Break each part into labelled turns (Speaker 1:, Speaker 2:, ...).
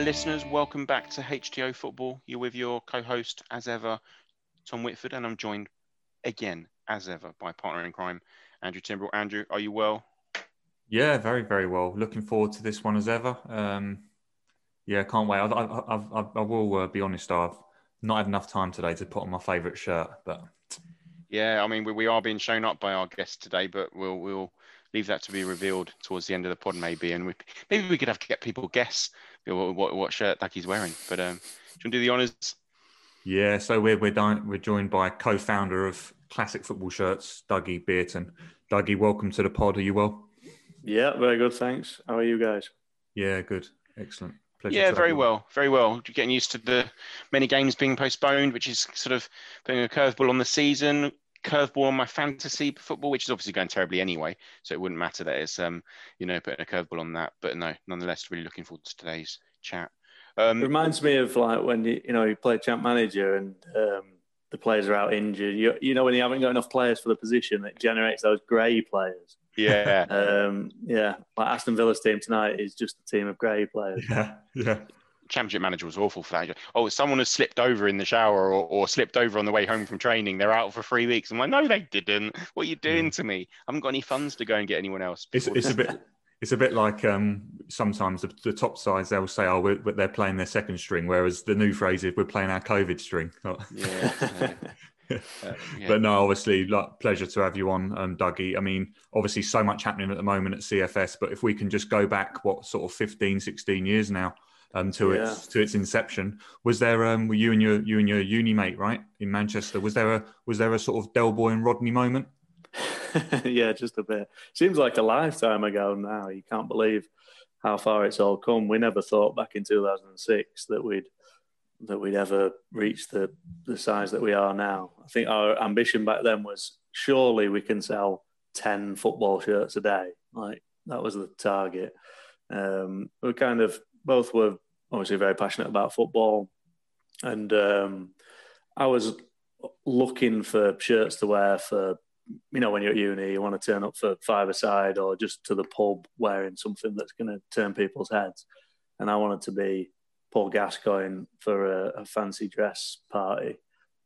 Speaker 1: Hi, listeners. Welcome back to HTO Football. You're with your co host, as ever, Tom Whitford, and I'm joined again, as ever, by partner in crime, Andrew Timbrell. Andrew, are you well?
Speaker 2: Yeah, very, very well. Looking forward to this one as ever. Um, yeah, can't wait. I, I, I, I will uh, be honest, I've not had enough time today to put on my favourite shirt, but.
Speaker 1: Yeah, I mean, we, we are being shown up by our guest today, but we'll, we'll leave that to be revealed towards the end of the pod, maybe. And we, maybe we could have to get people guess what, what, what shirt Dougie's wearing. But um, do you want to do the honours?
Speaker 2: Yeah, so we're we're, di- we're joined by co-founder of Classic Football Shirts, Dougie Bierton. Dougie, welcome to the pod. Are you well?
Speaker 3: Yeah, very good. Thanks. How are you guys?
Speaker 2: Yeah, good. Excellent. Pleasure
Speaker 1: yeah, very well, very well. Getting used to the many games being postponed, which is sort of putting a curveball on the season curveball on my fantasy football, which is obviously going terribly anyway. So it wouldn't matter that it's um, you know, putting a curveball on that. But no, nonetheless, really looking forward to today's chat.
Speaker 3: Um, it reminds me of like when you you know you play champ manager and um, the players are out injured. You you know when you haven't got enough players for the position, it generates those grey players.
Speaker 1: Yeah,
Speaker 3: um, yeah. Like Aston Villa's team tonight is just a team of grey players.
Speaker 2: Yeah, yeah
Speaker 1: championship manager was awful for that. Oh, someone has slipped over in the shower or, or slipped over on the way home from training. They're out for three weeks. I'm like, no, they didn't. What are you doing yeah. to me? I haven't got any funds to go and get anyone else.
Speaker 2: It's, it's a bit. It's a bit like um, sometimes the, the, top sides they'll say, "Oh, we're, they're playing their second string," whereas the new phrase is, "We're playing our COVID string."
Speaker 1: yeah.
Speaker 2: Uh, yeah. But no, obviously, like, pleasure to have you on, um, Dougie. I mean, obviously, so much happening at the moment at CFS, but if we can just go back, what sort of 15, 16 years now, um, to yeah. its to its inception. Was there um, were you and your you and your uni mate right in Manchester? Was there a was there a sort of Del Boy and Rodney moment?
Speaker 3: yeah, just a bit. Seems like a lifetime ago now. You can't believe how far it's all come. We never thought back in 2006 that we'd that we'd ever reach the the size that we are now. I think our ambition back then was surely we can sell 10 football shirts a day. Like that was the target. Um, we kind of both were obviously very passionate about football, and um, I was looking for shirts to wear for you know when you're at uni, you want to turn up for five a side or just to the pub wearing something that's going to turn people's heads, and I wanted to be Paul Gascoigne for a, a fancy dress party.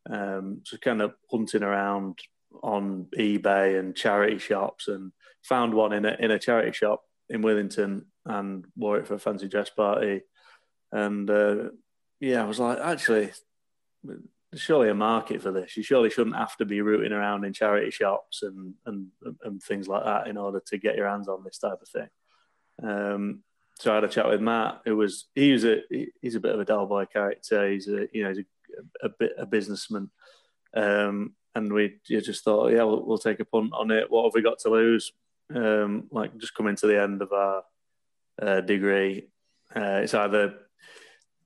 Speaker 3: Um, so kind of hunting around on eBay and charity shops and found one in a in a charity shop in Withington and wore it for a fancy dress party. And uh, yeah, I was like, actually, surely a market for this. You surely shouldn't have to be rooting around in charity shops and and and things like that in order to get your hands on this type of thing. Um, so I had a chat with Matt, who was he was a he's a bit of a Del Boy character. He's a you know he's a, a bit a businessman, um, and we just thought, yeah, we'll, we'll, take a punt on it. What have we got to lose? Um, like just coming to the end of our uh, degree. Uh, it's either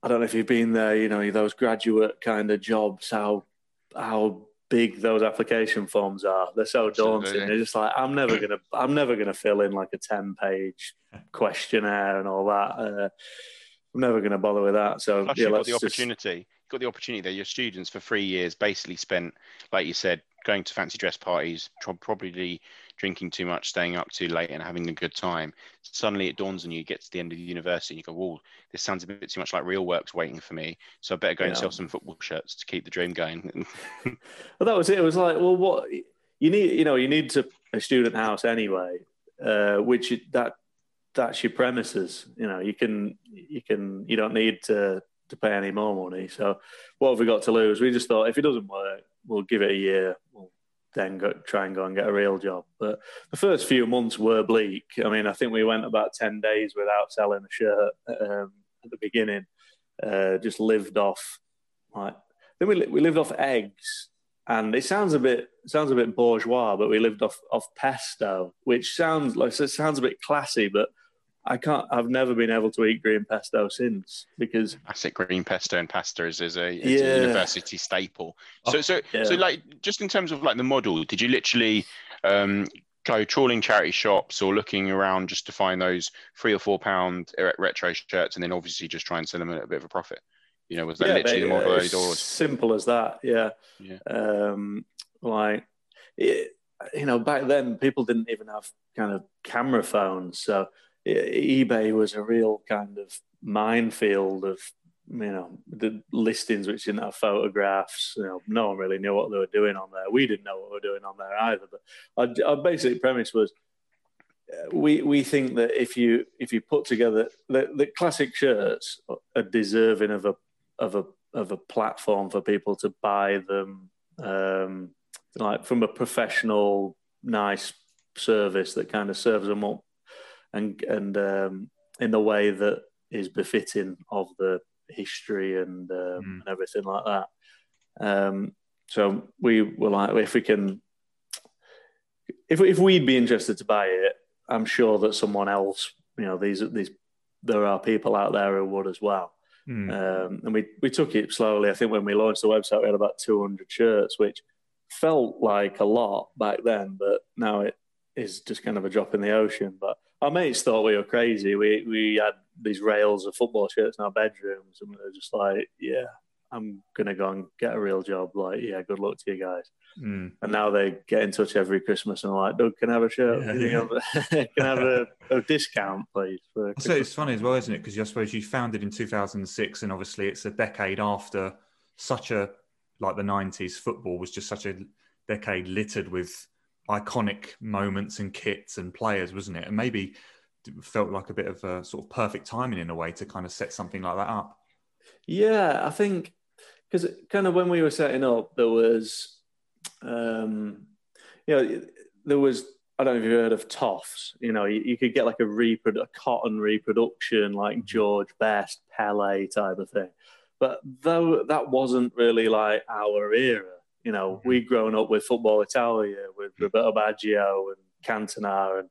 Speaker 3: I don't know if you've been there. You know those graduate kind of jobs. How how big those application forms are. They're so daunting. They're just like I'm never gonna I'm never gonna fill in like a ten page questionnaire and all that. Uh, I'm never gonna bother with that. So
Speaker 1: Plus
Speaker 3: yeah,
Speaker 1: you've got the opportunity. Just... You've got the opportunity there. Your students for three years basically spent, like you said, going to fancy dress parties, probably drinking too much, staying up too late, and having a good time. Suddenly it dawns on you, you get to the end of the university, and you go, "Whoa, this sounds a bit too much like real work's waiting for me." So I better go yeah. and sell some football shirts to keep the dream going.
Speaker 3: well, that was it. It was like, well, what you need, you know, you need to, a student house anyway, uh, which that that's your premises. You know, you can you can you don't need to to pay any more money. So what have we got to lose? We just thought if it doesn't work, we'll give it a year. We'll then go, try and go and get a real job. But the first few months were bleak. I mean, I think we went about 10 days without selling a shirt um, at the beginning. Uh, just lived off, like, then we, we lived off eggs. And it sounds a bit sounds a bit bourgeois, but we lived off off pesto, which sounds like it sounds a bit classy. But I can't. I've never been able to eat green pesto since because
Speaker 1: classic green pesto and pasta is, is, a, is yeah. a university staple. So, oh, so, yeah. so, like, just in terms of like the model, did you literally um, go trawling charity shops or looking around just to find those three or four pound retro shirts, and then obviously just try and sell them at a bit of a profit? You know, was that yeah, literally the model? Or...
Speaker 3: Simple as that. Yeah. Yeah. Um, like. It, you know, back then people didn't even have kind of camera phones, so eBay was a real kind of minefield of you know the listings which didn't have photographs. You know, no one really knew what they were doing on there. We didn't know what we were doing on there either. But our, our basic premise was uh, we we think that if you if you put together the, the classic shirts are deserving of a of a of a platform for people to buy them um, like from a professional nice service that kind of serves them up and and um, in the way that is befitting of the history and, um, mm. and everything like that. Um, so we were like, if we can, if if we'd be interested to buy it, I'm sure that someone else, you know, these these there are people out there who would as well. Mm. Um, and we we took it slowly. I think when we launched the website, we had about 200 shirts, which felt like a lot back then, but now it is just kind of a drop in the ocean. But our mates thought we were crazy. We we had these rails of football shirts in our bedrooms, and we were just like, "Yeah, I'm gonna go and get a real job." Like, yeah, good luck to you guys. Mm. And now they get in touch every Christmas and like, "Doug, can I have a shirt? Yeah, yeah. can I have a, a discount, please?"
Speaker 2: so it's funny as well, isn't it? Because I suppose you founded in 2006, and obviously it's a decade after such a like the 90s football was just such a decade littered with iconic moments and kits and players, wasn't it? And maybe it felt like a bit of a sort of perfect timing in a way to kind of set something like that up.
Speaker 3: Yeah, I think because kind of when we were setting up, there was, um, you know, there was. I don't know if you've heard of Toffs. You know, you, you could get like a reprodu- a cotton reproduction, like mm-hmm. George Best, Pele type of thing. But though that wasn't really like our era, you know, mm-hmm. we'd grown up with Football Italia, with mm-hmm. Roberto Baggio and Cantona and,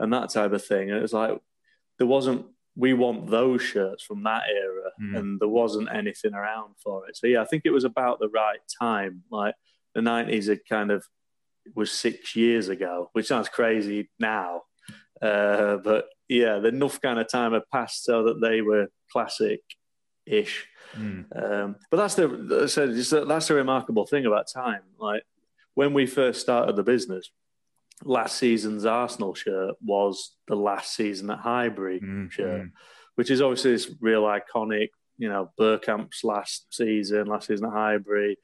Speaker 3: and that type of thing. And it was like, there wasn't, we want those shirts from that era, mm. and there wasn't anything around for it. So, yeah, I think it was about the right time. Like the 90s had kind of was six years ago, which sounds crazy now. Uh, but yeah, the enough kind of time had passed so that they were classic ish. Mm. Um, but that's the that's the remarkable thing about time. Like when we first started the business, last season's Arsenal shirt was the last season at Highbury mm. shirt, mm. which is obviously this real iconic. You know, Bergkamp's last season, last season at Highbury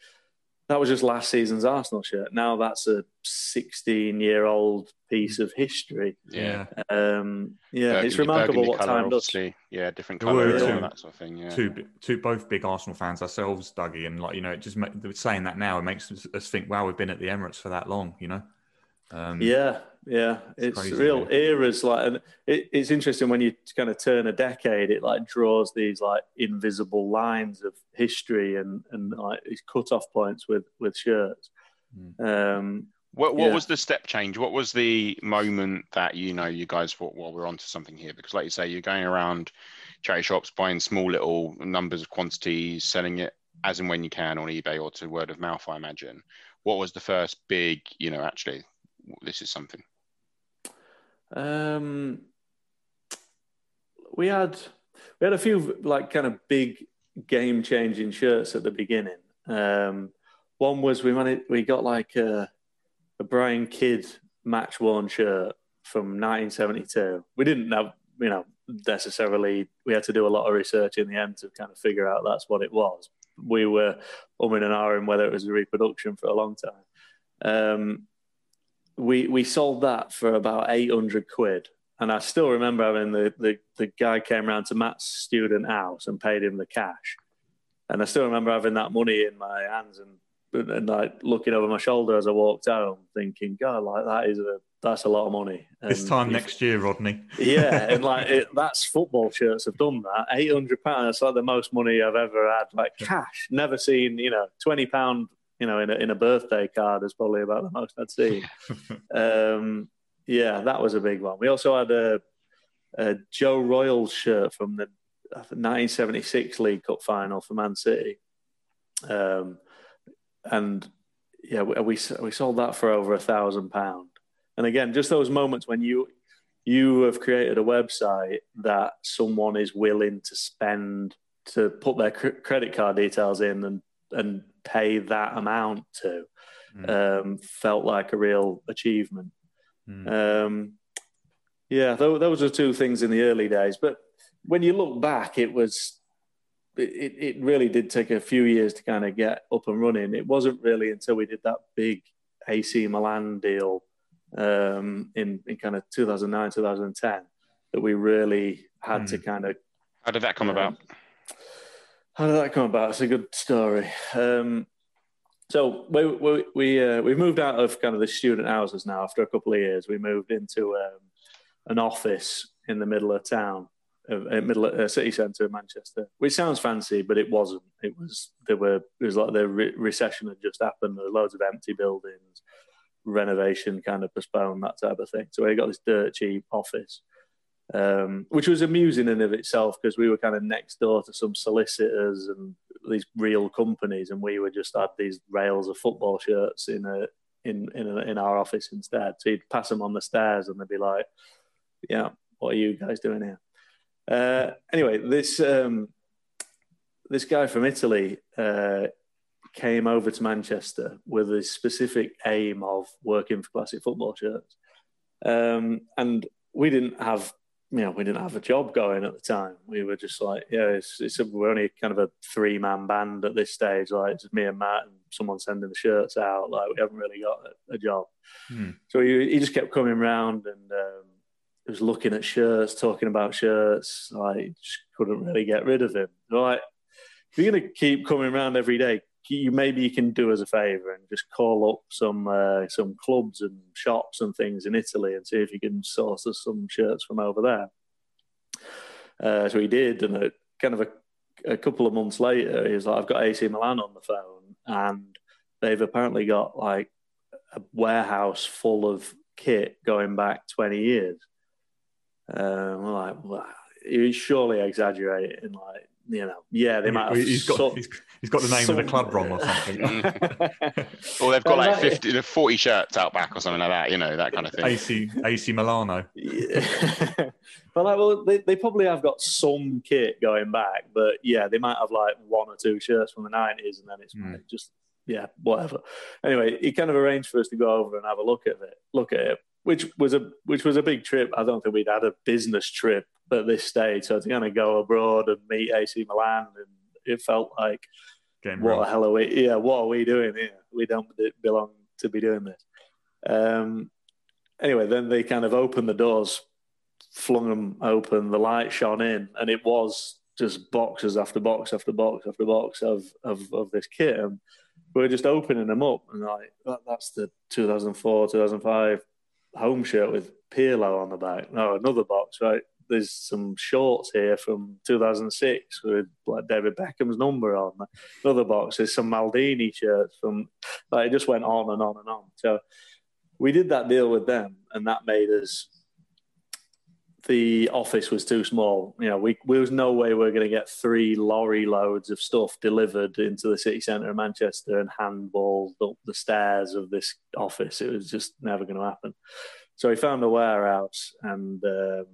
Speaker 3: that was just last season's Arsenal shirt. Now that's a 16 year old piece of history.
Speaker 1: Yeah.
Speaker 3: Um, yeah, Burgundy, it's remarkable what time does.
Speaker 1: Yeah, different colours and that sort of thing. Yeah.
Speaker 2: Two, two, both big Arsenal fans ourselves, Dougie, and like, you know, it just saying that now, it makes us think, wow, we've been at the Emirates for that long, you know?
Speaker 3: Um, yeah, yeah, it's, it's real eras. Like, and it, it's interesting when you kind of turn a decade, it like draws these like invisible lines of history and and like these cut-off points with with shirts. Mm. Um,
Speaker 1: what what yeah. was the step change? What was the moment that you know you guys thought, well, we're onto something here? Because like you say, you're going around charity shops buying small little numbers of quantities, selling it as and when you can on eBay or to word of mouth, I imagine. What was the first big, you know, actually this is something?
Speaker 3: Um, we had we had a few like kind of big game changing shirts at the beginning. Um, one was we managed we got like a, a Brian Kidd match worn shirt from 1972. We didn't have you know necessarily we had to do a lot of research in the end to kind of figure out that's what it was. We were umming and ahhing whether it was a reproduction for a long time. Um, we we sold that for about 800 quid and I still remember having the, the, the guy came around to Matt's student house and paid him the cash. And I still remember having that money in my hands and, and like looking over my shoulder as I walked home, thinking, God, like that is a that's a lot of money.
Speaker 2: And this time next year, Rodney.
Speaker 3: yeah, and like it, that's football shirts have done that. Eight hundred pounds. That's like the most money I've ever had. Like cash. Never seen. You know, twenty pound you know, in a, in a birthday card is probably about the most I'd see. um, yeah, that was a big one. We also had a a Joe Royle shirt from the 1976 League Cup final for Man City. Um, and yeah, we, we, we sold that for over a thousand pound. And again, just those moments when you you have created a website that someone is willing to spend to put their credit card details in and and pay that amount to mm. um, felt like a real achievement. Mm. Um, yeah, those are two things in the early days. But when you look back, it was it, it really did take a few years to kind of get up and running. It wasn't really until we did that big AC Milan deal um, in in kind of 2009 2010 that we really had mm. to kind of.
Speaker 1: How did that come um, about?
Speaker 3: How did that come about? It's a good story. Um, so we we we, uh, we moved out of kind of the student houses now after a couple of years. We moved into um, an office in the middle of town, uh, middle of, uh, city centre of Manchester, which sounds fancy, but it wasn't. It was there were it was like the re- recession had just happened. There were loads of empty buildings, renovation kind of postponed, that type of thing. So we got this dirt cheap office, um, which was amusing in of itself because we were kind of next door to some solicitors and these real companies, and we were just had these rails of football shirts in a in in, a, in our office instead. So you'd pass them on the stairs, and they'd be like, "Yeah, what are you guys doing here?" Uh, anyway, this um, this guy from Italy uh, came over to Manchester with a specific aim of working for classic football shirts, um, and we didn't have you know, we didn't have a job going at the time. We were just like, yeah, it's, it's a, we're only kind of a three man band at this stage. Like it's me and Matt and someone sending the shirts out. Like we haven't really got a, a job. Hmm. So he, he just kept coming round and um, was looking at shirts, talking about shirts. Like just couldn't really get rid of him. Like if you're going to keep coming around every day, you maybe you can do us a favour and just call up some uh, some clubs and shops and things in Italy and see if you can source us some shirts from over there. Uh, so he did, and a, kind of a, a couple of months later, he was like, "I've got AC Milan on the phone, and they've apparently got like a warehouse full of kit going back twenty years." Uh, we're like, well, he's surely exaggerating. Like, you know, yeah, they might. Have
Speaker 2: he's got he's, he's got the name some, of the club wrong or something.
Speaker 1: or they've got like 50, 40 shirts out back or something like that. You know, that kind of thing.
Speaker 2: AC AC Milano.
Speaker 3: Yeah. well, like, well, they, they probably have got some kit going back, but yeah, they might have like one or two shirts from the nineties, and then it's mm. just yeah, whatever. Anyway, he kind of arranged for us to go over and have a look at it. Look at it which was a which was a big trip. I don't think we'd had a business trip at this stage, so to kind of go abroad and meet AC Milan, and it felt like, Game what the hell are we? Yeah, what are we doing here? We don't belong to be doing this. Um, anyway, then they kind of opened the doors, flung them open, the light shone in, and it was just boxes after box after box after box of of, of this kit. And we were just opening them up, and like that, that's the 2004, 2005 home shirt with Pirlo on the back. No, another box, right? There's some shorts here from 2006 with like David Beckham's number on. Another box is some Maldini shirts from. Like it just went on and on and on. So we did that deal with them, and that made us. The office was too small. You know, we there was no way we are going to get three lorry loads of stuff delivered into the city centre of Manchester and handballed up the stairs of this office. It was just never going to happen. So we found a warehouse and, um,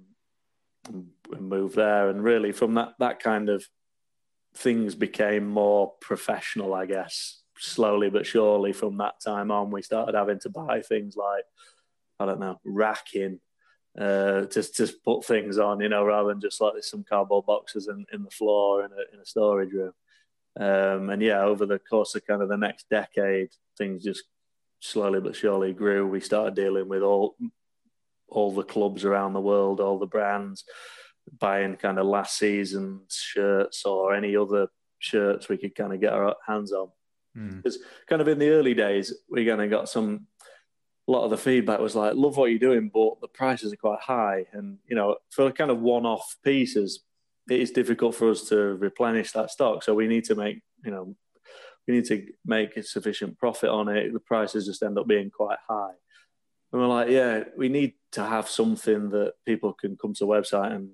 Speaker 3: moved there. And really, from that that kind of things became more professional, I guess. Slowly but surely, from that time on, we started having to buy things like I don't know racking uh, to to put things on, you know, rather than just like some cardboard boxes in, in the floor in a in a storage room. Um, and yeah, over the course of kind of the next decade, things just slowly but surely grew. We started dealing with all all the clubs around the world, all the brands, buying kind of last season's shirts or any other shirts we could kind of get our hands on. Because mm. kind of in the early days, we kind of got some. A lot of the feedback was like, "Love what you're doing, but the prices are quite high." And you know, for kind of one-off pieces, it is difficult for us to replenish that stock. So we need to make, you know, we need to make a sufficient profit on it. The prices just end up being quite high. And we're like, yeah, we need to have something that people can come to the website and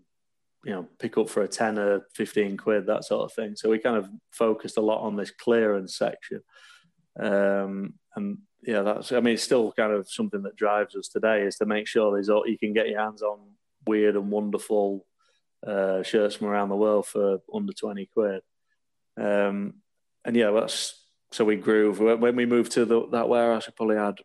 Speaker 3: you know pick up for a 10 or 15 quid that sort of thing so we kind of focused a lot on this clearance section um, and yeah that's i mean it's still kind of something that drives us today is to make sure there's all you can get your hands on weird and wonderful uh, shirts from around the world for under 20 quid um, and yeah that's so we grew when we moved to the, that warehouse we probably had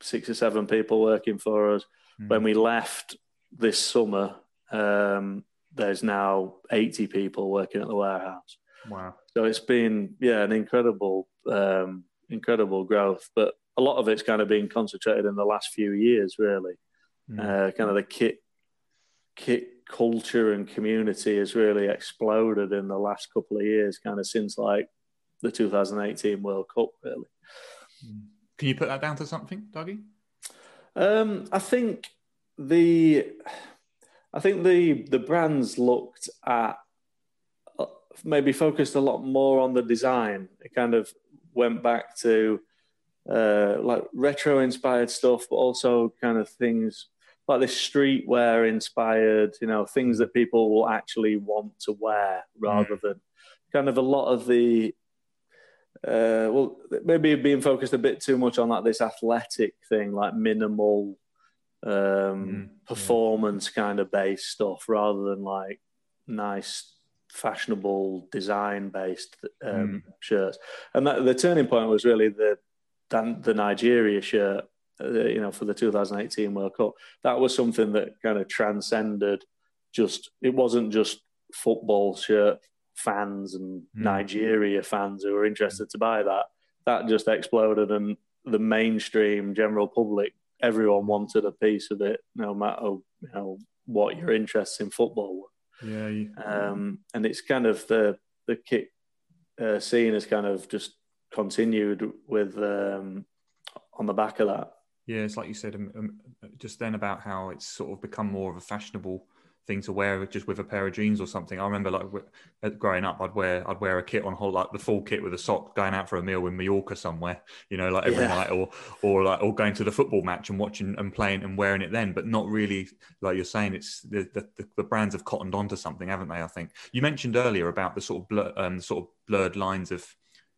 Speaker 3: six or seven people working for us mm. when we left this summer um, there's now 80 people working at the warehouse.
Speaker 2: Wow.
Speaker 3: So it's been, yeah, an incredible, um, incredible growth. But a lot of it's kind of been concentrated in the last few years, really. Mm. Uh, kind of the kit, kit culture and community has really exploded in the last couple of years, kind of since like the 2018 World Cup, really.
Speaker 2: Hmm. Can you put that down to something, Dougie?
Speaker 3: Um, I think the I think the the brands looked at uh, maybe focused a lot more on the design. It kind of went back to uh, like retro inspired stuff, but also kind of things like this streetwear inspired, you know, things that people will actually want to wear rather mm. than kind of a lot of the uh, well, maybe being focused a bit too much on like this athletic thing, like minimal um, mm, performance yeah. kind of based stuff rather than like nice fashionable design based um, mm. shirts. And that, the turning point was really the the Nigeria shirt, uh, you know, for the 2018 World Cup. That was something that kind of transcended. Just it wasn't just football shirt fans and mm. Nigeria fans who were interested to buy that. That just exploded, and the mainstream general public everyone wanted a piece of it, no matter you know what your interests in football
Speaker 2: were. Yeah, you...
Speaker 3: um, and it's kind of the the kick uh, scene has kind of just continued with um, on the back of that.
Speaker 2: Yeah, it's like you said um, um, just then about how it's sort of become more of a fashionable thing to wear just with a pair of jeans or something. I remember like growing up, I'd wear I'd wear a kit on whole like the full kit with a sock, going out for a meal in Mallorca somewhere, you know, like every yeah. night, or or like or going to the football match and watching and playing and wearing it then, but not really like you're saying. It's the the, the brands have cottoned onto something, haven't they? I think you mentioned earlier about the sort of blur, um, sort of blurred lines of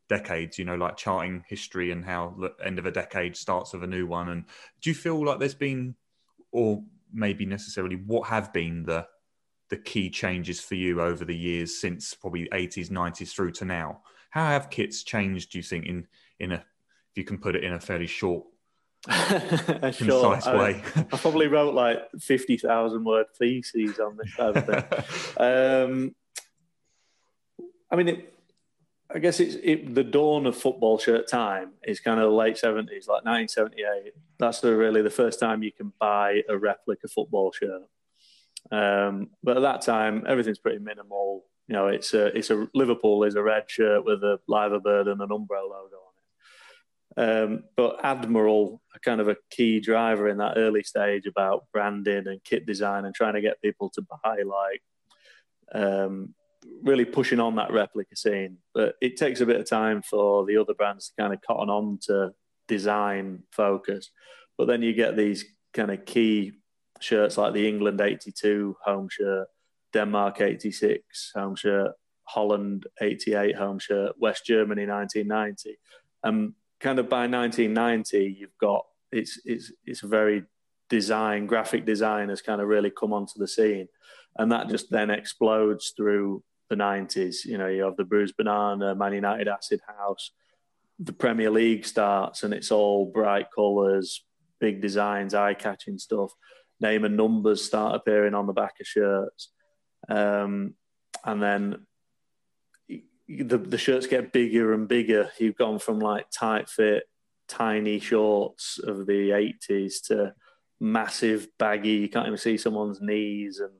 Speaker 2: decades you know like charting history and how the end of a decade starts of a new one and do you feel like there's been or maybe necessarily what have been the the key changes for you over the years since probably 80s 90s through to now? How have kits changed do you think in in a if you can put it in a fairly short
Speaker 3: concise I, way? I, probably wrote like 50,000 word theses on this kind of thing um, I mean it, I guess it's it, the dawn of football shirt time is kind of the late seventies, like 1978. That's the, really the first time you can buy a replica football shirt. Um, but at that time, everything's pretty minimal. You know, it's a it's a Liverpool is a red shirt with a liver bird and an Umbro logo on it. Um, but Admiral, kind of a key driver in that early stage about branding and kit design and trying to get people to buy like um, really pushing on that replica scene. But it takes a bit of time for the other brands to kind of cotton on to design focus. But then you get these kind of key shirts like the England 82 home shirt, Denmark 86 home shirt, Holland 88 home shirt, West Germany 1990. And kind of by 1990, you've got it's it's it's very design, graphic design has kind of really come onto the scene. And that just then explodes through the 90s. You know, you have the Bruised Banana, Man United Acid House, the Premier League starts, and it's all bright colours, big designs, eye catching stuff. Name and numbers start appearing on the back of shirts. Um, and then the, the shirts get bigger and bigger. You've gone from like tight fit, tiny shorts of the 80s to massive baggy, you can't even see someone's knees and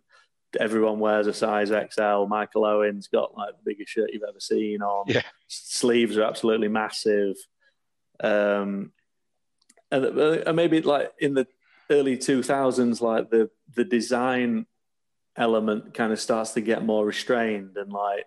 Speaker 3: everyone wears a size XL. Michael Owen's got like the biggest shirt you've ever seen on.
Speaker 1: Yeah.
Speaker 3: Sleeves are absolutely massive. Um, and, uh, and maybe like in the early 2000s, like the, the design element kind of starts to get more restrained and like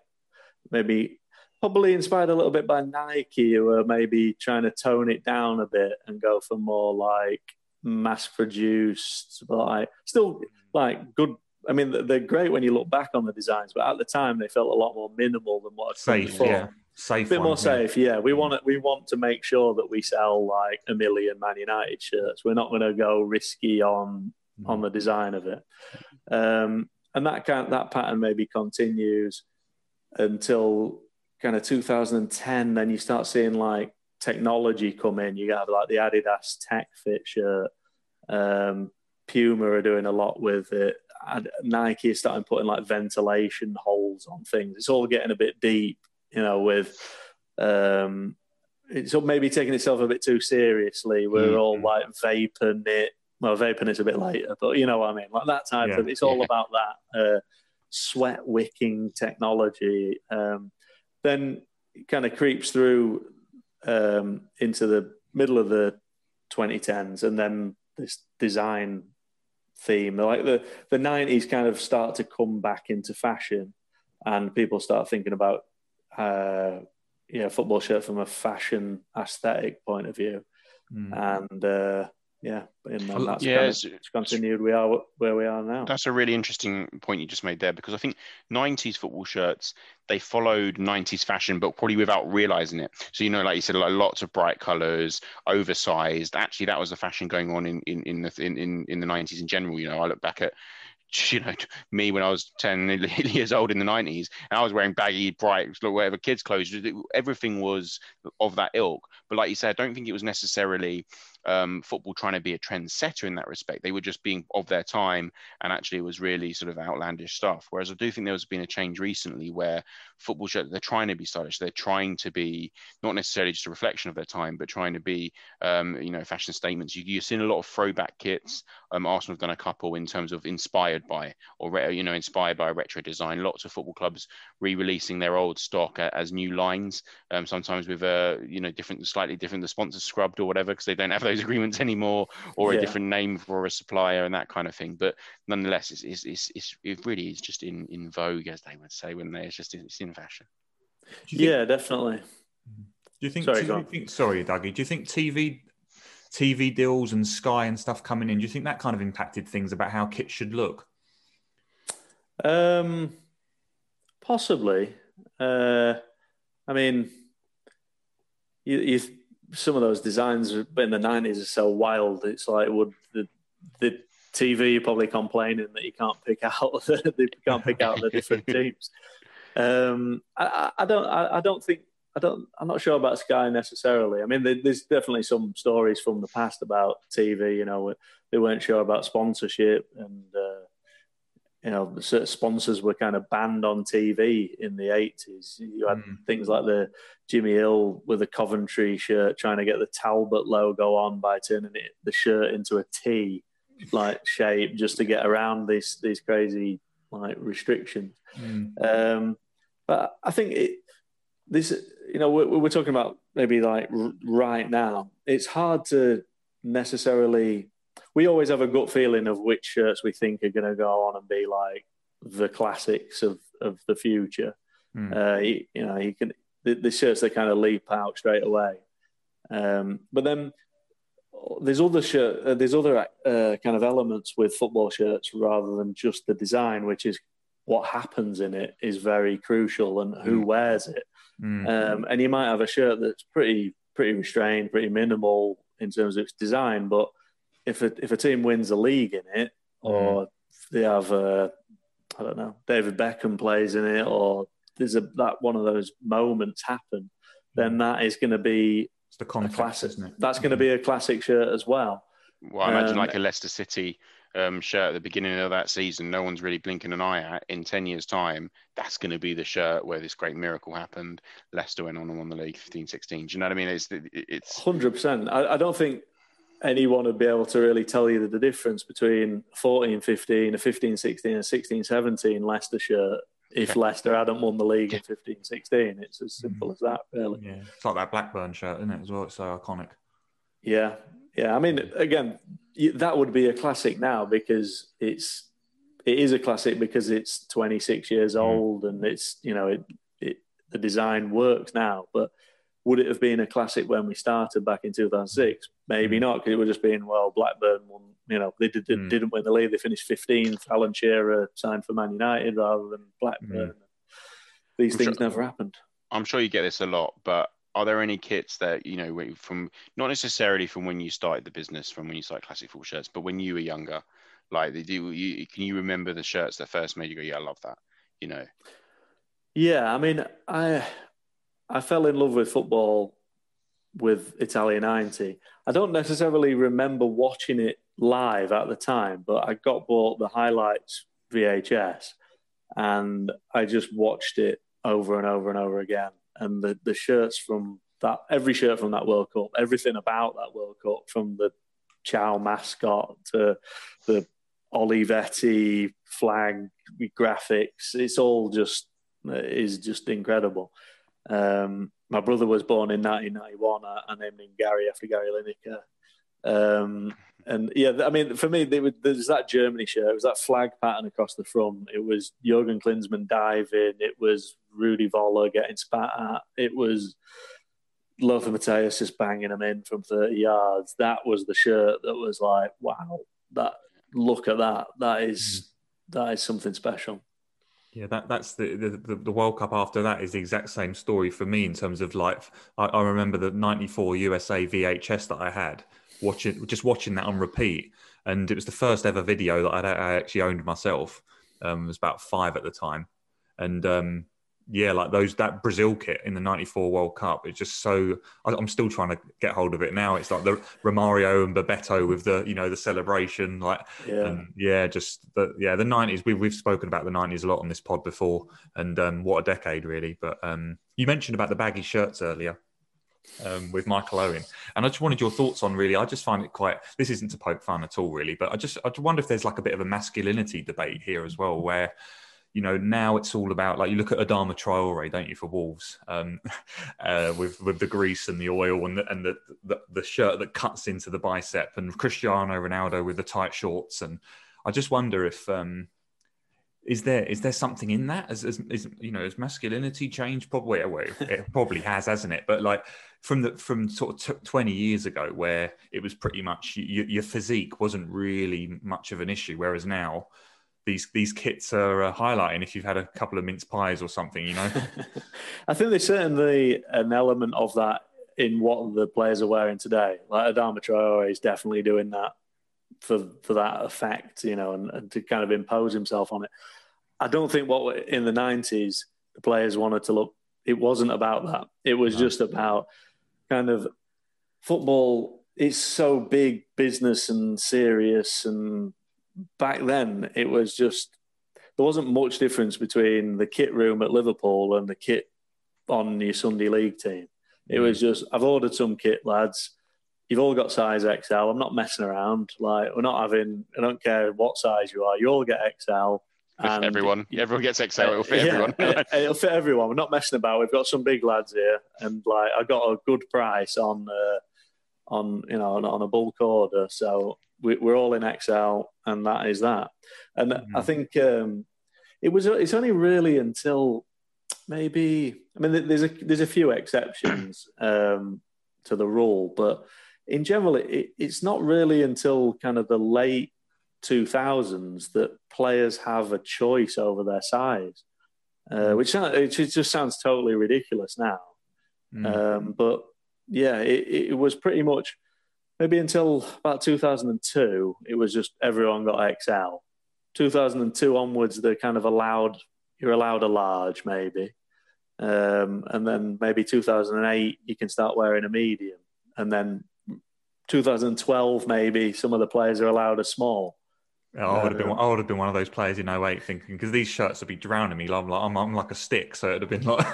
Speaker 3: maybe probably inspired a little bit by Nike, who are maybe trying to tone it down a bit and go for more like mass produced, but like still like good. I mean, they're great when you look back on the designs, but at the time they felt a lot more minimal than what I'd
Speaker 2: safe, before. Yeah. Safe,
Speaker 3: a bit one, more safe. Yeah. yeah, we want to, we want to make sure that we sell like a million Man United shirts. We're not going to go risky on mm. on the design of it, um, and that kind that pattern maybe continues until kind of 2010. Then you start seeing like technology come in. You have like the Adidas Tech Fit shirt. Um, Puma are doing a lot with it. Nike is starting putting like ventilation holes on things. It's all getting a bit deep, you know, with um, it's maybe taking itself a bit too seriously. We're mm-hmm. all like vaping it. Well, vaping is a bit later, but you know what I mean. Like that type yeah. of. It's all yeah. about that uh, sweat wicking technology. Um, then kind of creeps through um, into the middle of the 2010s, and then this design theme, like the the 90s, kind of start to come back into fashion, and people start thinking about uh, yeah football shirt from a fashion aesthetic point of view, mm. and uh, yeah, and um, that's yeah, kind of uh, continued. We are where we are now.
Speaker 1: That's a really interesting point you just made there because I think '90s football shirts they followed '90s fashion, but probably without realizing it. So you know, like you said, like lots of bright colors, oversized. Actually, that was the fashion going on in in in the in in, in the '90s in general. You know, I look back at you know, me when I was 10 years old in the 90s, and I was wearing baggy, bright, whatever kids' clothes. Everything was of that ilk. But like you said, I don't think it was necessarily um, football trying to be a trendsetter in that respect. They were just being of their time, and actually it was really sort of outlandish stuff. Whereas I do think there's been a change recently where football show they're trying to be stylish. They're trying to be not necessarily just a reflection of their time, but trying to be um, you know fashion statements. You, you've seen a lot of throwback kits. Um, Arsenal have done a couple in terms of inspired by or you know inspired by retro design. Lots of football clubs re-releasing their old stock as new lines, um, sometimes with a you know different, slightly different the sponsor scrubbed or whatever because they don't have those those agreements anymore or yeah. a different name for a supplier and that kind of thing. But nonetheless, it's, it's, it's, it's it really is just in, in vogue, as they would say, when they, it's just it's in fashion.
Speaker 3: Think, yeah, definitely.
Speaker 2: Do you think? Sorry, do you think, sorry, Dougie. Do you think TV TV deals and Sky and stuff coming in? Do you think that kind of impacted things about how kit should look?
Speaker 3: Um, possibly. Uh, I mean, you, you some of those designs in the nineties are so wild. It's like would the the TV you're probably complaining that you can't pick out the, you can't pick out the different teams. Um, I, I, don't I, I, don't think I don't I'm not sure about Sky necessarily. I mean, there's definitely some stories from the past about TV. You know, they weren't sure about sponsorship and. Uh, you know, sponsors were kind of banned on TV in the 80s. You had mm. things like the Jimmy Hill with a Coventry shirt trying to get the Talbot logo on by turning it, the shirt into a T like shape just to get around these these crazy like restrictions. Mm. Um, but I think it, this, you know, we're, we're talking about maybe like r- right now. It's hard to necessarily we always have a gut feeling of which shirts we think are going to go on and be like the classics of, of the future. Mm. Uh, you, you, know, you can the, the, shirts they kind of leap out straight away. Um, but then there's other shirt, uh, there's other uh, kind of elements with football shirts rather than just the design, which is what happens in it is very crucial and who mm. wears it. Mm. Um, and you might have a shirt that's pretty pretty restrained, pretty minimal in terms of its design, but if a, if a team wins a league in it, or mm. they have a, I don't know, David Beckham plays in it, or there's a that one of those moments happen, then mm. that is going to be
Speaker 2: it's the context,
Speaker 3: classic,
Speaker 2: isn't it?
Speaker 3: That's going to be a classic shirt as well.
Speaker 1: Well, I imagine um, like a Leicester City um, shirt at the beginning of that season, no one's really blinking an eye at. In 10 years' time, that's going to be the shirt where this great miracle happened. Leicester went on and won the league 15 16. Do you know what I mean? It's, it's
Speaker 3: 100%. I, I don't think anyone would be able to really tell you the difference between 14 15, a 15 16, a 16 17 Leicester shirt if. Leicester hadn't won the league in 15 16. It's as simple as that, really.
Speaker 2: Yeah, it's like that Blackburn shirt, isn't it, as well? It's so iconic.
Speaker 3: Yeah, yeah. I mean, again, that would be a classic now because it's it is a classic because it's 26 years mm. old and it's you know it, it the design works now but would it have been a classic when we started back in 2006? Maybe mm. not, because it would have just been, well, Blackburn won, you know, they did, mm. didn't win the league. They finished 15th. Alan Shearer signed for Man United rather than Blackburn. Mm. These I'm things sure, never happened.
Speaker 1: I'm sure you get this a lot, but are there any kits that, you know, from not necessarily from when you started the business, from when you started Classic Football Shirts, but when you were younger, like, do you, can you remember the shirts that first made you go, yeah, I love that, you know?
Speaker 3: Yeah, I mean, I I fell in love with football with Italia 90. I don't necessarily remember watching it live at the time, but I got bought the highlights VHS and I just watched it over and over and over again. And the, the shirts from that, every shirt from that World Cup, everything about that World Cup, from the Ciao mascot to the Olivetti flag graphics, it's all just is just incredible. Um, my brother was born in 1991. I, I named him Gary after Gary Lineker. Um, and yeah, I mean, for me, there's that Germany shirt. It was that flag pattern across the front. It was Jurgen Klinsmann diving. It was Rudi Völler getting spat at. It was Lothar Matthäus just banging them in from 30 yards. That was the shirt that was like, wow, that look at that. That is, mm. that is something special.
Speaker 2: Yeah, that that's the, the the World Cup after that is the exact same story for me in terms of like I, I remember the '94 USA VHS that I had watching just watching that on repeat, and it was the first ever video that I'd, I actually owned myself. Um, was about five at the time, and um, yeah, like those that Brazil kit in the '94 World Cup. It's just so I, am still trying to get hold of it now. It's like the Romario and Bebeto with the you know the celebration, like yeah, and yeah, just the yeah the '90s. We've we've spoken about the '90s a lot on this pod before, and um, what a decade really. But um, you mentioned about the baggy shirts earlier. Um, with Michael Owen, and I just wanted your thoughts on really. I just find it quite. This isn't to poke fun at all, really, but I just I wonder if there's like a bit of a masculinity debate here as well, where you know, now it's all about like you look at Adama Traore, don't you, for Wolves, um, uh, with with the grease and the oil and the and the, the, the shirt that cuts into the bicep, and Cristiano Ronaldo with the tight shorts, and I just wonder if um, is there is there something in that? As, as is, you know has masculinity changed? Probably well, it probably has hasn't it? But like from the from sort of t- 20 years ago where it was pretty much you, your physique wasn't really much of an issue whereas now these these kits are uh, highlighting if you've had a couple of mince pies or something, you know.
Speaker 3: I think there's certainly an element of that in what the players are wearing today. Like Adama Traore is definitely doing that for for that effect, you know, and, and to kind of impose himself on it. I don't think what in the '90s the players wanted to look. It wasn't about that. It was no. just about kind of football. It's so big business and serious and back then it was just there wasn't much difference between the kit room at Liverpool and the kit on your Sunday league team. It was just I've ordered some kit, lads. You've all got size XL. I'm not messing around. Like we're not having. I don't care what size you are. You all get XL.
Speaker 1: And everyone, everyone gets XL. It'll fit yeah, everyone.
Speaker 3: it'll fit everyone. We're not messing about. We've got some big lads here, and like I got a good price on, uh, on you know, on, on a bulk order. So we, are all in XL, and that is that. And mm-hmm. I think um, it was. It's only really until maybe. I mean, there's a there's a few exceptions um, to the rule, but in general, it, it's not really until kind of the late 2000s that players have a choice over their size, uh, mm. which it just sounds totally ridiculous now. Mm. Um, but yeah, it, it was pretty much maybe until about 2002, it was just everyone got XL. 2002 onwards, they're kind of allowed you're allowed a large maybe, um, and then maybe 2008 you can start wearing a medium, and then 2012 maybe some of the players are allowed a small.
Speaker 2: Oh, I would have been. I would have been one of those players in 08 thinking because these shirts would be drowning me. I'm like, I'm, I'm like a stick, so it'd have been like,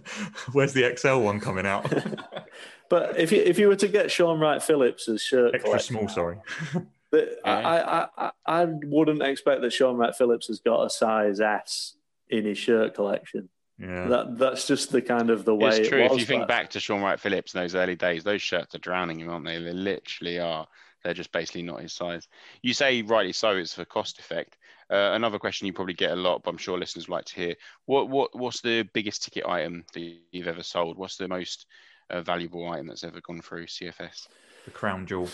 Speaker 2: where's the XL one coming out?
Speaker 3: But if you if you were to get Shaun Wright-Phillips's shirt,
Speaker 2: extra small, sorry.
Speaker 3: I, I, I, I wouldn't expect that Shaun Wright-Phillips has got a size S in his shirt collection. Yeah. That that's just the kind of the way.
Speaker 1: It's true.
Speaker 3: It
Speaker 1: if you think back to Shaun Wright-Phillips in those early days, those shirts are drowning him, aren't they? They literally are. They're just basically not his size. You say rightly so. It's for cost effect. Uh, another question you probably get a lot, but I'm sure listeners would like to hear. What what what's the biggest ticket item that you've ever sold? What's the most a valuable item that's ever gone through CFS?
Speaker 2: The crown jewel.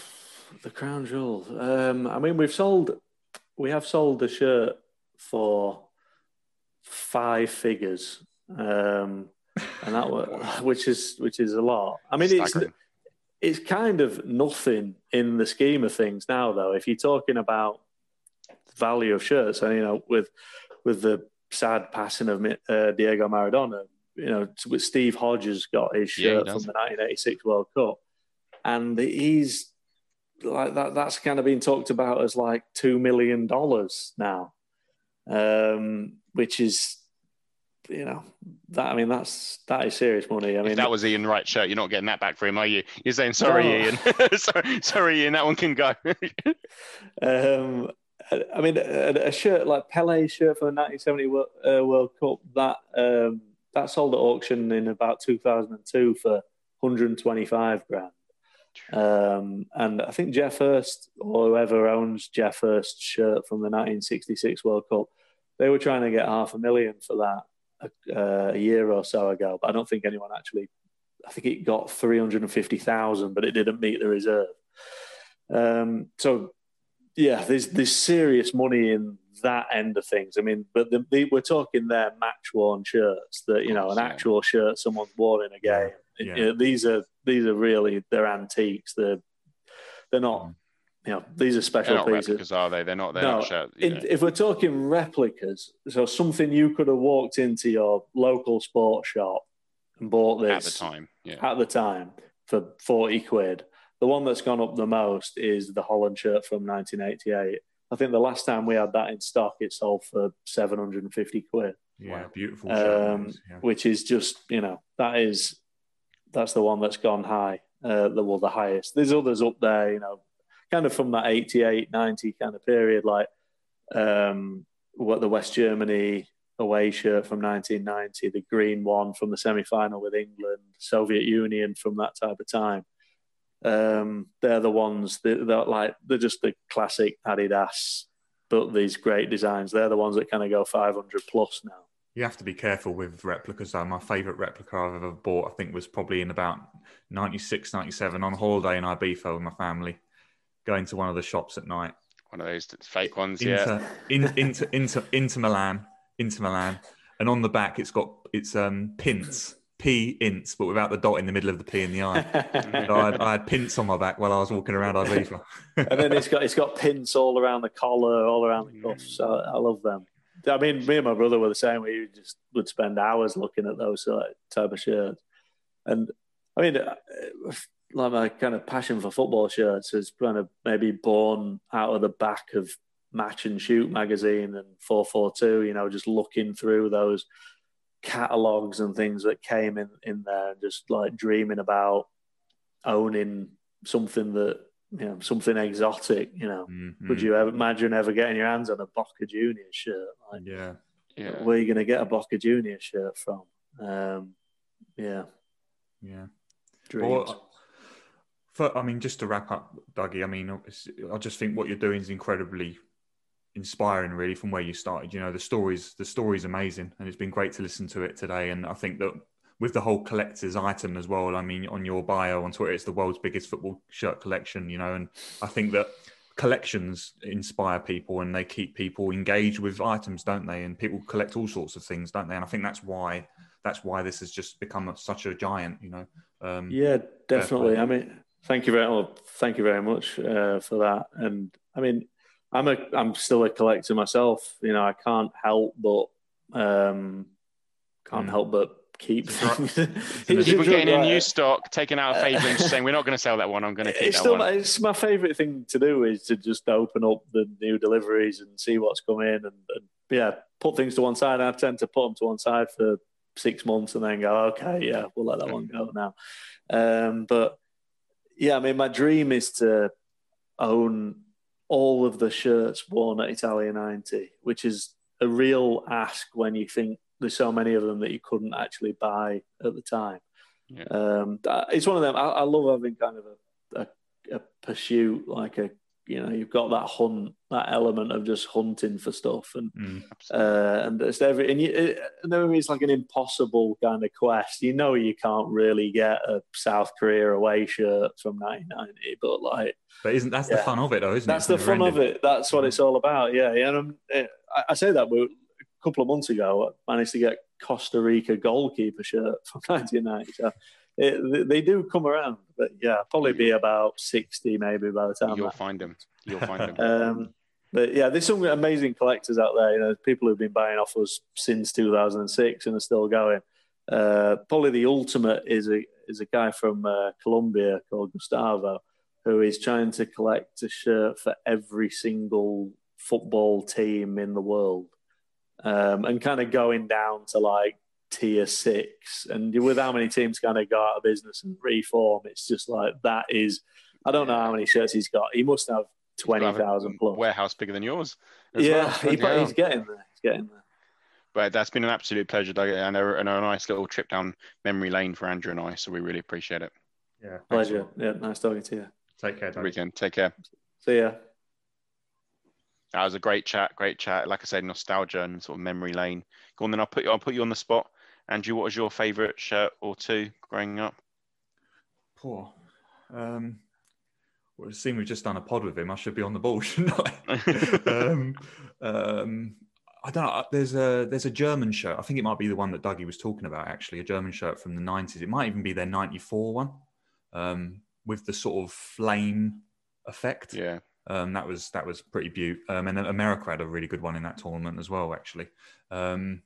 Speaker 3: The crown jewel. Um, I mean, we've sold, we have sold a shirt for five figures, um, and that was, which is which is a lot. I mean, Staggering. it's it's kind of nothing in the scheme of things now, though. If you're talking about value of shirts, and you know, with with the sad passing of uh, Diego Maradona, you know, Steve Hodge's got his shirt yeah, from the 1986 World Cup, and he's like that. That's kind of been talked about as like two million dollars now, um, which is you know that I mean that's that is serious money. I mean
Speaker 1: if that was Ian Wright shirt. You're not getting that back for him, are you? You're saying sorry. Ian. sorry, sorry, Ian. That one can go.
Speaker 3: um, I mean, a, a, shirt like Pele's shirt for the 1970 World, uh, World Cup that um, that sold at auction in about 2002 for 125 grand. Um, and I think Geoff Hurst or whoever owns Geoff Hurst's shirt from the 1966 World Cup, they were trying to get half a million for that a, uh, a year or so ago. But I don't think anyone actually. I think it got 350,000, but it didn't meet the reserve. Um, so yeah, there's there's serious money in that end of things. I mean, but the, the, we're talking there match worn shirts that you know an actual shirt someone's worn in a game. Yeah. You know, these are these are really they're antiques. They're they're not. Mm. You know, these are special
Speaker 1: they're
Speaker 3: not pieces.
Speaker 1: Replicas, are they? They're not. They're no, not shirt,
Speaker 3: in, if we're talking replicas, so something you could have walked into your local sports shop and bought this
Speaker 1: at the time. Yeah.
Speaker 3: At the time for forty quid the one that's gone up the most is the Holland shirt from 1988. I think the last time we had that in stock, it sold for 750 quid.
Speaker 2: Yeah, beautiful.
Speaker 3: Um, yeah. Which is just, you know, that is, that's the one that's gone high, uh, the, well, the highest. There's others up there, you know, kind of from that 88, 90 kind of period, like um, what the West Germany away shirt from 1990, the green one from the semi final with England, Soviet Union from that type of time. Um, they're the ones that they're like they're just the classic Adidas, but these great designs. They're the ones that kind of go 500 plus now.
Speaker 2: You have to be careful with replicas. Though. My favourite replica I've ever bought, I think, was probably in about 96, 97 on holiday in Ibiza with my family, going to one of the shops at night.
Speaker 1: One of those fake ones,
Speaker 2: into,
Speaker 1: yeah.
Speaker 2: In, into, into, Inter Milan, Inter Milan, and on the back it's got it's um pins P ints, but without the dot in the middle of the P and the I. so I, had, I had pints on my back while I was walking around Ibiza.
Speaker 3: and then it's got it's got pins all around the collar, all around the cuffs. So I love them. I mean, me and my brother were the same. We just would spend hours looking at those type of shirts. And I mean, uh, like my kind of passion for football shirts is kind of maybe born out of the back of Match and Shoot magazine and 442, you know, just looking through those catalogs and things that came in in there and just like dreaming about owning something that you know something exotic you know? Mm-hmm. would you ever imagine ever getting your hands on a Boca Junior shirt?
Speaker 2: Like yeah.
Speaker 3: Yeah. where are you going to get a Boca Junior shirt from? Um yeah.
Speaker 2: Yeah. Dreams. Well, for, I mean, just to wrap up, Dougie. I mean, I just think what you're doing is incredibly inspiring really from where you started. You know the stories the story's amazing and it's been great to listen to it today. And i think that with the whole collector's item as well i mean on your bio on twitter it's the world's biggest football shirt collection you know and i think that collections inspire people and they keep people engaged with items don't they? And people collect all sorts of things don't they? And i think that's why that's why this has just become a, such a giant you know
Speaker 3: um, yeah definitely. I mean thank you very much thank you very much uh, for that. And i mean I'm a I'm still a collector myself. You know, I can't help but um, can't mm. help but keep things.
Speaker 1: Keep getting in new stock, taking out a favourite, and saying we're not going to sell that one. I'm going to keep
Speaker 3: it's
Speaker 1: that
Speaker 3: still
Speaker 1: one.
Speaker 3: My, it's my favourite thing to do is to just open up the new deliveries and see what's come in, and, and yeah, put things to one side. I tend to put them to one side for six months and then go, okay, yeah, we'll let that one go now. Um, but yeah, I mean, my dream is to own all of the shirts worn at Italia 90, which is a real ask when you think there's so many of them that you couldn't actually buy at the time. Yeah. Um, it's one of them. I, I, love having kind of a, a, a, pursuit, like a you know you've got that hunt, that element of just hunting for stuff, and mm, uh, and it's every and you, it, it's like an impossible kind of quest. You know, you can't really get a South Korea away shirt from 1990, but like,
Speaker 2: but isn't that's yeah, the fun of it, though? Isn't
Speaker 3: that's
Speaker 2: it?
Speaker 3: That's the fun of it. That's what it's all about. Yeah, yeah. And um, I, I say that a couple of months ago, I managed to get Costa Rica goalkeeper shirt from 1990. So it, they do come around, but yeah, probably be about 60 maybe by the time
Speaker 1: you'll that. find them. You'll find them.
Speaker 3: um, but yeah, there's some amazing collectors out there. You know, people who've been buying off us since 2006 and are still going. Uh, probably the ultimate is a is a guy from uh, Colombia called Gustavo, who is trying to collect a shirt for every single football team in the world, um, and kind of going down to like tier six. And with how many teams kind of go out of business and reform, it's just like that is. I don't know how many shirts he's got. He must have twenty thousand plus.
Speaker 1: Warehouse bigger than yours.
Speaker 3: Yeah, well. he, yeah, he's getting there. He's getting there.
Speaker 1: But that's been an absolute pleasure, Doug, and a, and a nice little trip down memory lane for Andrew and I. So we really appreciate it.
Speaker 3: Yeah, pleasure. Yeah, nice talking to you.
Speaker 2: Take care, Doug.
Speaker 1: Weekend. Take care.
Speaker 3: See ya.
Speaker 1: That was a great chat. Great chat. Like I said, nostalgia and sort of memory lane. Go on, then I'll put you. I'll put you on the spot. Andrew, what was your favourite shirt or two growing up?
Speaker 2: Poor. Um, well, it seems we've just done a pod with him. I should be on the ball, shouldn't I? um, um, I don't know. There's a there's a German shirt. I think it might be the one that Dougie was talking about. Actually, a German shirt from the '90s. It might even be their '94 one, um, with the sort of flame effect.
Speaker 1: Yeah.
Speaker 2: Um, that was that was pretty beaut. Um, and America had a really good one in that tournament as well, actually. Um,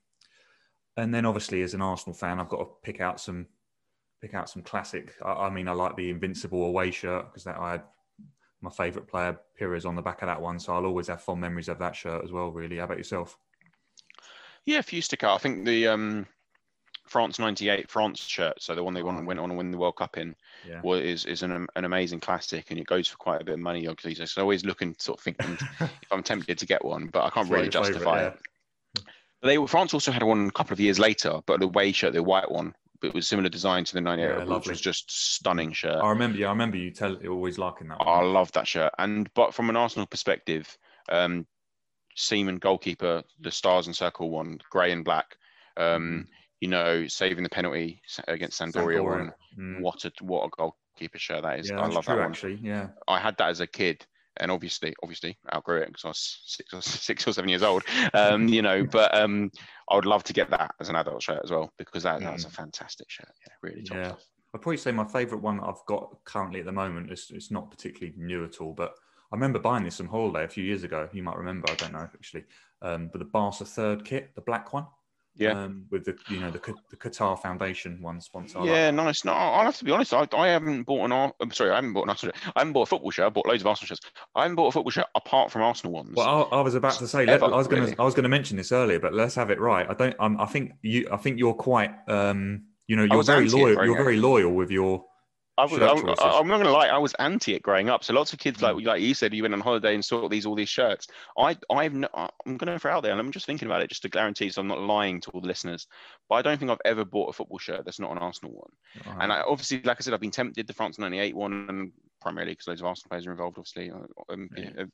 Speaker 2: and then obviously as an Arsenal fan, I've got to pick out some pick out some classic. I, I mean, I like the Invincible away shirt because that I had my favourite player Pires on the back of that one, so I'll always have fond memories of that shirt as well. Really, how about yourself?
Speaker 1: Yeah, a few stick out. I think the um, France '98 France shirt, so the one they won, went on to win the World Cup in, yeah. was, is is an, an amazing classic, and it goes for quite a bit of money. Obviously, so I always looking, sort of thinking if I'm tempted to get one, but I can't really justify favorite, it. They France also had one a couple of years later, but the away shirt, the white one, it was similar design to the 98, yeah, which was just stunning shirt.
Speaker 2: I remember, yeah, I remember you tell always liking that. One.
Speaker 1: I love that shirt, and but from an Arsenal perspective, um, Seaman goalkeeper, the stars and circle one, grey and black. Um, mm. You know, saving the penalty against Sampdoria, Sampdoria. one. Mm. What a what a goalkeeper shirt that is.
Speaker 2: Yeah,
Speaker 1: I love
Speaker 2: true,
Speaker 1: that one.
Speaker 2: Actually, yeah.
Speaker 1: I had that as a kid, and obviously, obviously I outgrew it because I was six or six or seven years old. Um, you know, but um, I would love to get that as an adult shirt as well because that, that's a mm. fantastic shirt. Yeah, really top yeah.
Speaker 2: I'd probably say my favourite one I've got currently at the moment is it's not particularly new at all, but I remember buying this on holiday a few years ago. You might remember, I don't know actually, um, but the Barca third kit, the black one.
Speaker 1: Yeah.
Speaker 2: Um, with the you know the the Qatar Foundation one sponsor.
Speaker 1: Yeah, like nice. No, I'll have to be honest. I, I haven't bought an. I'm sorry, I haven't bought an Arsenal. I haven't bought a football shirt. I bought loads of Arsenal shirts. I haven't bought a football shirt apart from Arsenal ones.
Speaker 2: Well, I, I was about to say. Ever, I was going to. I was going to mention this earlier, but let's have it right. I don't. Um, I think you. I think you're quite. Um, you know, you're very loyal. You're very loyal with your
Speaker 1: I was, I'm, I'm, not gonna lie. I was anti it growing up. So lots of kids, like mm. like you said, you went on holiday and saw these all these shirts. I I've no, I'm gonna throw out there, and I'm just thinking about it, just to guarantee, so I'm not lying to all the listeners. But I don't think I've ever bought a football shirt that's not an Arsenal one. And I, obviously, like I said, I've been tempted the France '98 one, and primarily because loads of Arsenal players are involved, obviously, uh, um, yeah. Uh,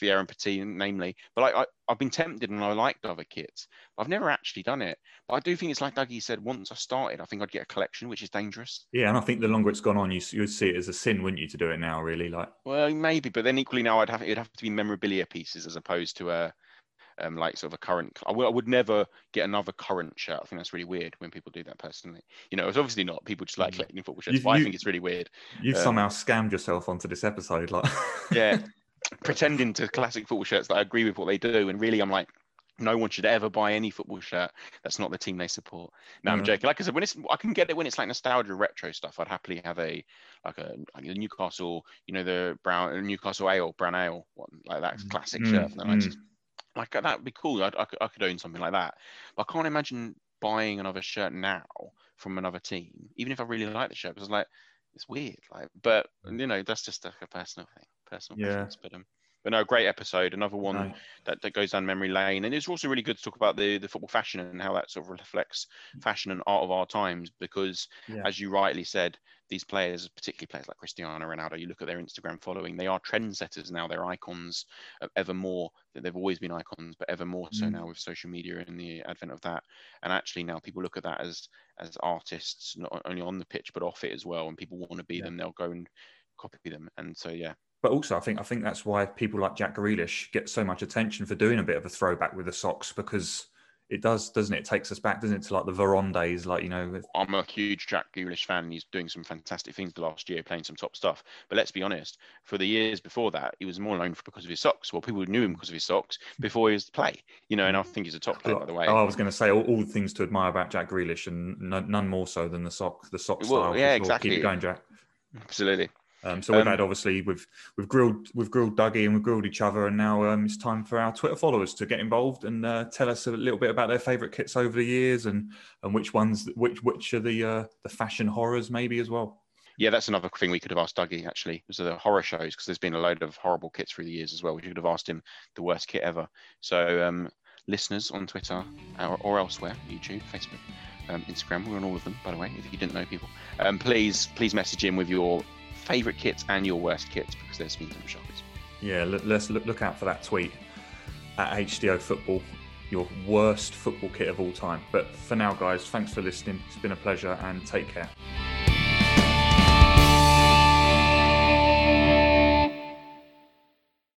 Speaker 1: Vieira and Petit, namely. But like, I, I've been tempted and I liked other kits. I've never actually done it. But I do think it's like Dougie said, once I started, I think I'd get a collection, which is dangerous.
Speaker 2: Yeah, and I think the longer it's gone on, you you'd see it as a sin, wouldn't you, to do it now, really? Like,
Speaker 1: Well, maybe, but then equally now I'd have it'd have to be memorabilia pieces as opposed to a um, like sort of a current. I, w- I would never get another current shirt. I think that's really weird when people do that personally. You know, it's obviously not. People just like mm. collecting football shirts, but I think it's really weird.
Speaker 2: You've um, somehow scammed yourself onto this episode, like
Speaker 1: yeah, pretending to classic football shirts that I agree with what they do, and really I'm like. No one should ever buy any football shirt that's not the team they support. No, I'm joking. Like I said, when it's I can get it when it's like nostalgia retro stuff. I'd happily have a like a like Newcastle, you know, the brown Newcastle ale, brown ale one, like that mm. classic mm, shirt from the mm. 90s like that would be cool. I, I, could, I could own something like that. But I can't imagine buying another shirt now from another team, even if I really like the shirt, because like it's weird. Like, but you know, that's just like a personal thing, personal
Speaker 2: yeah.
Speaker 1: preference. But um, but no, great episode. Another one that, that goes down memory lane, and it's also really good to talk about the the football fashion and how that sort of reflects fashion and art of our times. Because, yeah. as you rightly said, these players, particularly players like Cristiano Ronaldo, you look at their Instagram following, they are trendsetters now. They're icons ever more. They've always been icons, but ever more so mm. now with social media and the advent of that. And actually now people look at that as as artists, not only on the pitch but off it as well. And people want to be yeah. them, they'll go and copy them. And so yeah,
Speaker 2: but also, I think I think that's why people like Jack Grealish get so much attention for doing a bit of a throwback with the socks because it does, doesn't it? it takes us back, doesn't it, to like the Veron days, like you know. With...
Speaker 1: I'm a huge Jack Grealish fan. He's doing some fantastic things the last year, playing some top stuff. But let's be honest, for the years before that, he was more known for because of his socks. Well, people knew him because of his socks before he was to play, you know. And I think he's a top player, by the way.
Speaker 2: Oh, I was going to say all, all, the things to admire about Jack Grealish, and none more so than the sock, the sock well, style.
Speaker 1: Yeah, exactly.
Speaker 2: Keep it going, Jack.
Speaker 1: Absolutely.
Speaker 2: Um, so we've um, had obviously we've we've grilled we've grilled Dougie and we've grilled each other, and now um, it's time for our Twitter followers to get involved and uh, tell us a little bit about their favourite kits over the years and and which ones which which are the uh, the fashion horrors maybe as well.
Speaker 1: Yeah, that's another thing we could have asked Dougie actually. Was the horror shows because there's been a load of horrible kits through the years as well. We should have asked him the worst kit ever. So um, listeners on Twitter or, or elsewhere, YouTube, Facebook. Um, Instagram. We're on all of them, by the way. If you didn't know people, um, please please message in with your favourite kits and your worst kits because there's been some shockers.
Speaker 2: Yeah, let's look out for that tweet at HDO Football, your worst football kit of all time. But for now, guys, thanks for listening. It's been a pleasure and take care.